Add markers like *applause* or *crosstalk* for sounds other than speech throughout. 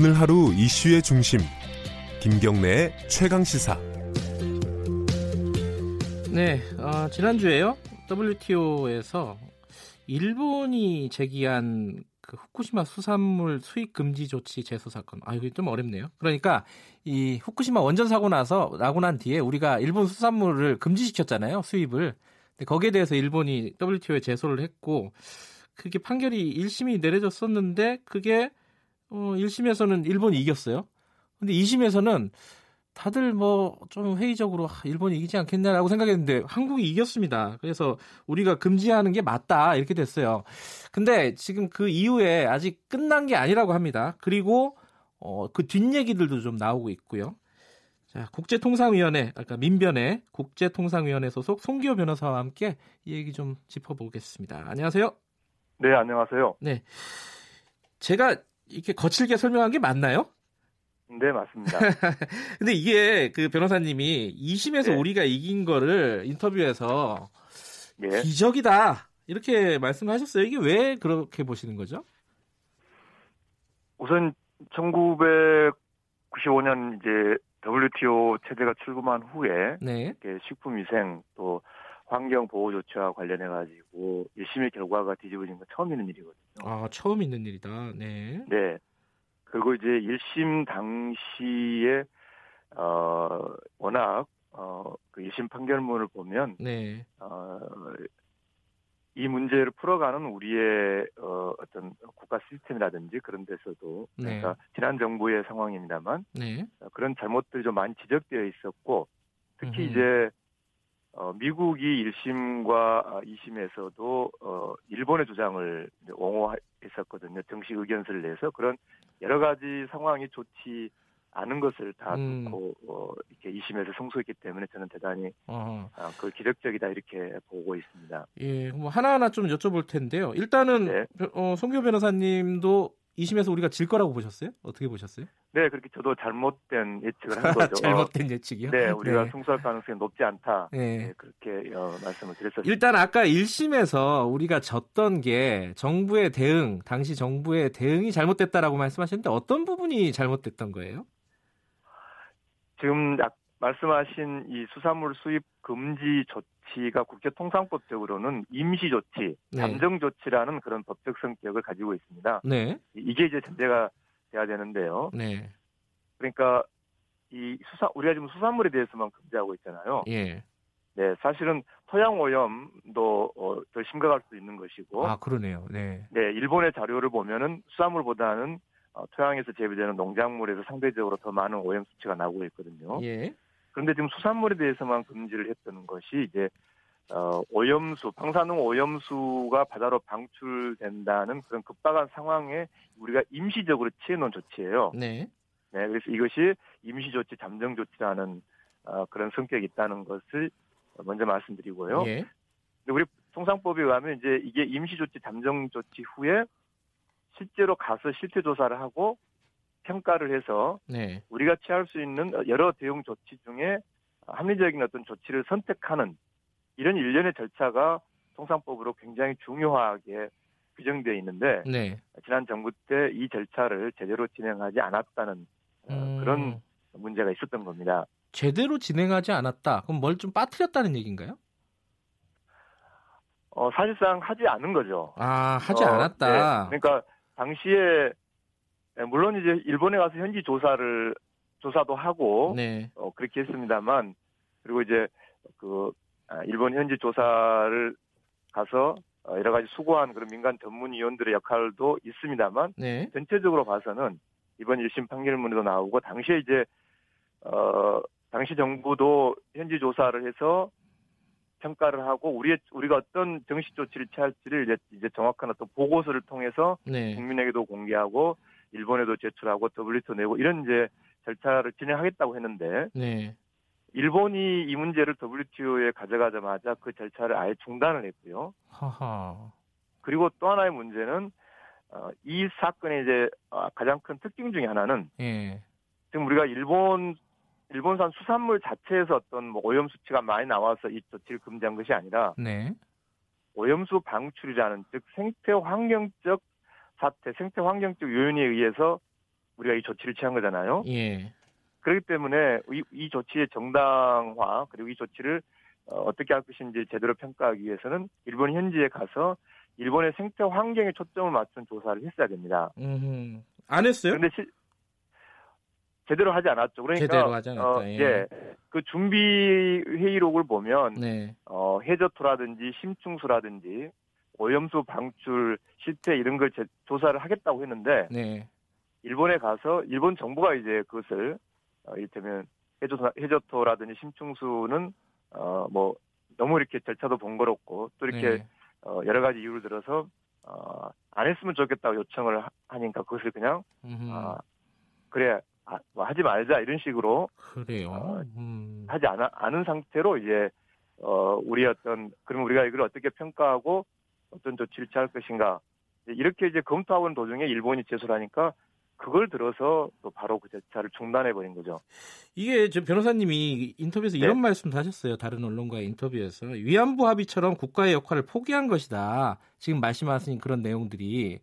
오늘 하루 이슈의 중심 김경래의 최강 시사. 네, 어, 지난주에요. WTO에서 일본이 제기한 그 후쿠시마 수산물 수입 금지 조치 제소 사건. 아, 이거 좀 어렵네요. 그러니까 이 후쿠시마 원전 사고 나서 나고 난 뒤에 우리가 일본 수산물을 금지시켰잖아요. 수입을. 근데 거기에 대해서 일본이 WTO에 제소를 했고 그게 판결이 1심이 내려졌었는데 그게 어 1심에서는 일본이 이겼어요. 근데 2심에서는 다들 뭐 좀 회의적으로 아, 일본이 이기지 않겠냐라고 생각했는데 한국이 이겼습니다. 그래서 우리가 금지하는 게 맞다 이렇게 됐어요. 근데 지금 그 이후에 아직 끝난 게 아니라고 합니다. 그리고 어, 그 뒷얘기들도 좀 나오고 있고요. 자, 국제통상위원회, 아까 민변의 국제통상위원회 소속 송기호 변호사와 함께 이 얘기 좀 짚어보겠습니다. 안녕하세요. 네, 안녕하세요. 네. 제가 이렇게 거칠게 설명한 게 맞나요? 네, 맞습니다. *laughs* 근데 이게 그 변호사님이 2심에서 네. 우리가 이긴 거를 인터뷰에서 예. 기적이다. 이렇게 말씀하셨어요. 이게 왜 그렇게 보시는 거죠? 우선 1995년 이제 WTO 체제가 출범한 후에 네. 이렇게 식품 위생 또 환경 보호 조치와 관련해 가지고 1심의 결과가 뒤집어진 건 처음 있는 일이거든요. 아, 처음 있는 일이다. 네. 네. 그리고 이제 1심 당시에 어 워낙 어그 1심 판결문을 보면 네. 어, 이 문제를 풀어가는 우리의 어, 어떤 국가 시스템이라든지 그런 데서도 네. 그러니까 지난 정부의 상황입니다만 네. 어, 그런 잘못들이 좀 많이 지적되어 있었고 특히 음흠. 이제 어, 미국이 1심과 2심에서도 어, 일본의 주장을 옹호했었거든요. 정식 의견서를 내서 그런 여러 가지 상황이 좋지 않은 것을 다 음. 듣고 어, 이렇게 2심에서 승소했기 때문에 저는 대단히 어, 아, 그 기적적이다 이렇게 보고 있습니다. 예, 뭐 하나하나 좀 여쭤볼 텐데요. 일단은 네. 어, 송교 변호사님도 2심에서 우리가 질 거라고 보셨어요? 어떻게 보셨어요? 네, 그렇게 저도 잘못된 예측을 한 *laughs* 거죠. 잘못된 예측이요? 네, 우리가 네. 승소할 가능성이 높지 않다. 네. 네, 그렇게 어, 말씀을 드렸었습니다. 일단 아까 1심에서 우리가 졌던 게 정부의 대응, 당시 정부의 대응이 잘못됐다라고 말씀하셨는데 어떤 부분이 잘못됐던 거예요? 지금 약 말씀하신 이 수산물 수입 금지 조치가 국제통상법적으로는 임시 조치, 네. 잠정 조치라는 그런 법적 성격을 가지고 있습니다. 네. 이게 이제 전제가 돼야 되는데요. 네. 그러니까 이 수산 우리가 지금 수산물에 대해서만 금지하고 있잖아요. 예. 네, 사실은 토양 오염도 어, 더 심각할 수 있는 것이고, 아, 그러네요. 네. 네, 일본의 자료를 보면은 수산물보다는 어, 토양에서 재배되는 농작물에서 상대적으로 더 많은 오염 수치가 나오고 있거든요. 예. 그런데 지금 수산물에 대해서만 금지를 했던 것이 이제 어, 오염수, 방사능 오염수가 바다로 방출된다는 그런 급박한 상황에 우리가 임시적으로 취해놓은 조치예요. 네. 네, 그래서 이것이 임시조치, 잠정조치라는 어, 그런 성격이 있다는 것을 먼저 말씀드리고요. 예. 우리 통상법에 의하면 이제 이게 임시조치, 잠정조치 후에 실제로 가서 실태 조사를 하고 평가를 해서 네. 우리가 취할 수 있는 여러 대응 조치 중에 합리적인 어떤 조치를 선택하는 이런 일련의 절차가 통상법으로 굉장히 중요하게 규정되어 있는데 네. 지난 정부 때 이 절차를 제대로 진행하지 않았다는 어, 음, 그런 문제가 있었던 겁니다. 제대로 진행하지 않았다. 그럼 뭘 좀 빠뜨렸다는 얘기인가요? 어, 사실상 하지 않은 거죠. 아, 하지 어, 않았다. 네. 그러니까 당시에 예, 물론 이제 일본에 가서 현지 조사를 조사도 하고 네. 어, 그렇게 했습니다만 그리고 이제 그 아, 일본 현지 조사를 가서 어, 여러 가지 수고한 그런 민간 전문위원들의 역할도 있습니다만 네. 전체적으로 봐서는 이번 1심 판결문에도 나오고 당시에 이제 어 당시 정부도 현지 조사를 해서 평가를 하고 우리의 우리가 어떤 정식 조치를 취할지를 이제, 이제 정확한 어떤 보고서를 통해서 네. 국민에게도 공개하고 일본에도 제출하고 WTO 내고 이런 이제 절차를 진행하겠다고 했는데 네. 일본이 이 문제를 WTO에 가져가자마자 그 절차를 아예 중단을 했고요. 하하. 그리고 또 하나의 문제는 어, 이 사건의 이제 어, 가장 큰 특징 중에 하나는 예. 지금 우리가 일본 일본산 수산물 자체에서 어떤 뭐 오염 수치가 많이 나와서 이 조치를 금지한 것이 아니라 네. 오염수 방출이라는 즉 생태 환경적 사태, 생태 환경적 요인에 의해서 우리가 이 조치를 취한 거잖아요. 예. 그렇기 때문에 이, 이 조치의 정당화 그리고 이 조치를 어, 어떻게 할 것인지 제대로 평가하기 위해서는 일본 현지에 가서 일본의 생태 환경에 초점을 맞춘 조사를 했어야 됩니다. 음. 안 했어요? 그런데 시, 제대로 하지 않았죠. 그러니까 제대로 하지 않았다. 어, 예. 예. 그 준비 회의록을 보면 네. 어, 해저토라든지 심충수라든지 오염수 방출 실태 이런 걸 제, 조사를 하겠다고 했는데 네. 일본에 가서 일본 정부가 이제 그것을 어, 이를테면 해저토, 해저토라든지 심충수는 어, 뭐 너무 이렇게 절차도 번거롭고 또 이렇게 네. 어, 여러 가지 이유를 들어서 어, 안 했으면 좋겠다고 요청을 하- 하니까 그것을 그냥 음흠. 아, 그래 아, 뭐 하지 말자 이런 식으로 그래요. 어, 음. 하지 않아, 않은 상태로 이제 어, 우리 어떤 그럼 우리가 이걸 어떻게 평가하고 어떤 조치를 취할 것인가 이렇게 이제 검토하는 도중에 일본이 제소를 하니까 그걸 들어서 또 바로 그 절차를 중단해 버린 거죠. 이게 저 변호사님이 인터뷰에서 네. 이런 말씀도 하셨어요. 다른 언론과의 인터뷰에서 위안부 합의처럼 국가의 역할을 포기한 것이다. 지금 말씀하신 그런 내용들이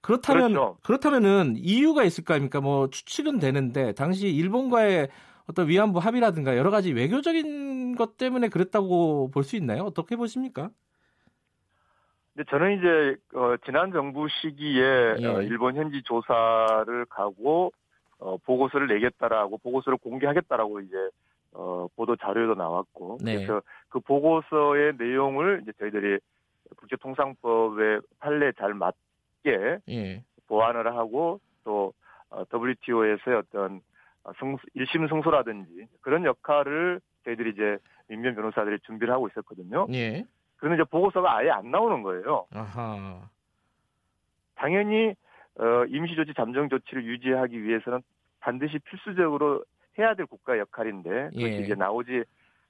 그렇다면 그렇죠. 그렇다면은 이유가 있을 거 아닙니까? 뭐 추측은 되는데 당시 일본과의 어떤 위안부 합의라든가 여러 가지 외교적인 것 때문에 그랬다고 볼 수 있나요? 어떻게 보십니까? 근데 저는 이제 어, 지난 정부 시기에 예. 어, 일본 현지 조사를 가고 어, 보고서를 내겠다라고 보고서를 공개하겠다라고 이제 어, 보도 자료도 나왔고 네. 그래서 그 보고서의 내용을 이제 저희들이 국제통상법의 판례에 잘 맞게 예. 보완을 하고 또 어, WTO에서의 어떤 어, 승, 일심 승소라든지 그런 역할을 저희들이 이제 민변 변호사들이 준비를 하고 있었거든요. 예. 그런데 이제 보고서가 아예 안 나오는 거예요. 아하. 당연히 어, 임시조치 잠정 조치를 유지하기 위해서는 반드시 필수적으로 해야 될 국가 역할인데 그것이 예. 이제 나오지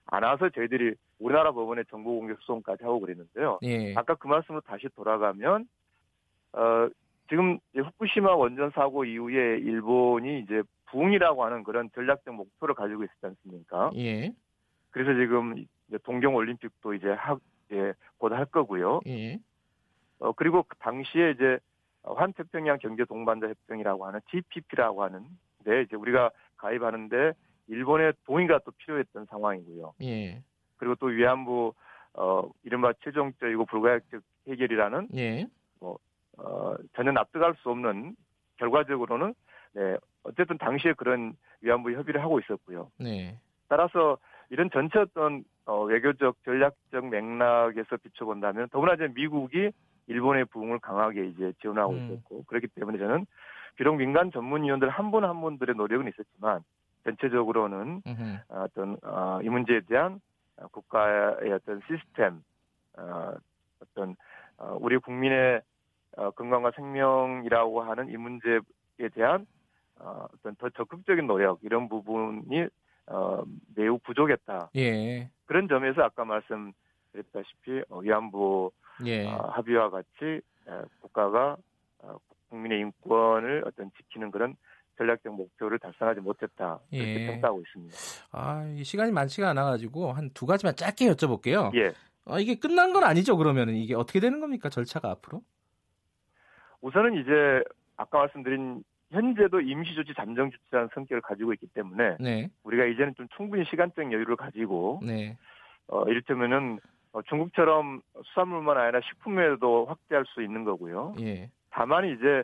않아서 저희들이 우리나라 법원에 정보 공개 소송까지 하고 그랬는데요. 예. 아까 그 말씀으로 다시 돌아가면 어, 지금 후쿠시마 원전 사고 이후에 일본이 이제 부흥이라고 하는 그런 전략적 목표를 가지고 있었지 않습니까? 예. 그래서 지금 동경 올림픽도 이제 하, 이제 곧할 거고요. 예. 어, 그리고 그 당시에 이제 어, 환태평양 경제 동반자 협정이라고 하는 TPP라고 하는 데 이제 우리가 가입하는데 일본의 동의가 또 필요했던 상황이고요. 예. 그리고 또 위안부 어 이른바 최종적이고 불가역적 해결이라는 예. 어 전혀 납득할 수 없는 결과적으로는 네 어쨌든 당시에 그런 위안부 협의를 하고 있었고요. 네. 따라서 이런 전체 어떤 어, 외교적 전략적 맥락에서 비춰본다면 더구나 이제 미국이 일본의 부흥을 강하게 이제 지원하고 음. 있었고 그렇기 때문에 저는 비록 민간 전문위원들 한 분 한 분들의 노력은 있었지만 전체적으로는 음흠. 어떤 어, 이 문제에 대한 어, 국가의 어떤 시스템 어, 어떤 어, 우리 국민의 어, 건강과 생명이라고 하는 이 문제에 대한 어, 어떤 더 적극적인 노력 이런 부분이 어, 부족했다. 예. 그런 점에서 아까 말씀드렸다시피 어, 위안부 예. 어, 합의와 같이 어, 국가가 어, 국민의 인권을 어떤 지키는 그런 전략적 목표를 달성하지 못했다 이렇게 예. 평가하고 있습니다. 아, 이 시간이 많지가 않아가지고 한 두 가지만 짧게 여쭤볼게요. 예, 아, 이게 끝난 건 아니죠? 그러면은 이게 어떻게 되는 겁니까? 절차가 앞으로? 우선은 이제 아까 말씀드린 현재도 임시조치 잠정조치라는 성격을 가지고 있기 때문에 네, 우리가 이제는 좀 충분히 시간적 여유를 가지고 네, 어, 이를테면은 어, 중국처럼 수산물만 아니라 식품에도 확대할 수 있는 거고요. 예, 다만 이제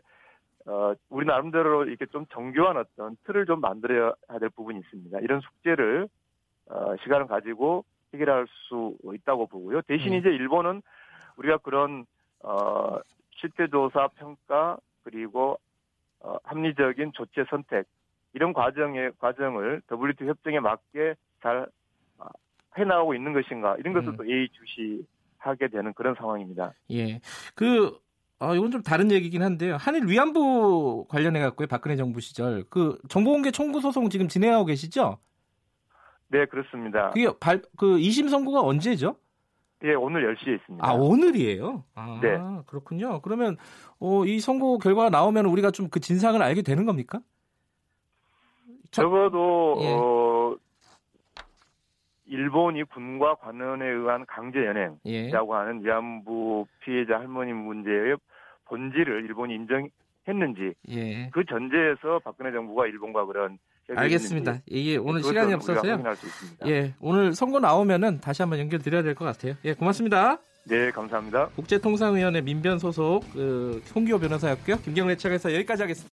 어, 우리 나름대로 이렇게 좀 정교한 어떤 틀을 좀 만들어야 될 부분이 있습니다. 이런 숙제를 어, 시간을 가지고 해결할 수 있다고 보고요. 대신 음. 이제 일본은 우리가 그런 어, 실태조사 평가 그리고 어, 합리적인 조치 선택 이런 과정의 과정을 WTO 협정에 맞게 잘 아, 해나가고 있는 것인가 이런 것을 음. 또 예의주시하게 되는 그런 상황입니다. 예. 그, 아, 이건 좀 다른 얘기긴 한데요. 한일 위안부 관련해 갖고요. 박근혜 정부 시절 그 정보공개 청구 소송 지금 진행하고 계시죠? 네 그렇습니다. 그게 발, 그 2심 선고가 언제죠? 예 오늘 10시에 있습니다. 아, 오늘이에요? 아, 네. 그렇군요. 그러면, 어, 이 선고 결과가 나오면 우리가 좀 그 진상을 알게 되는 겁니까? 저- 적어도 예. 어, 일본이 군과 관원에 의한 강제 연행이라고 예. 하는 위안부 피해자 할머니 문제의 본질을 일본이 인정 했는지 예. 그 전제에서 박근혜 정부가 일본과 그런 알겠습니다. 했는지 이게 오늘 시간이 없어서요. 예, 오늘 선거 나오면은 다시 한번 연결 드려야 될 것 같아요. 예, 고맙습니다. 네, 감사합니다. 국제통상위원회 민변 소속 그, 송기호 변호사였고요. 김경래 차에서 여기까지 하겠습니다.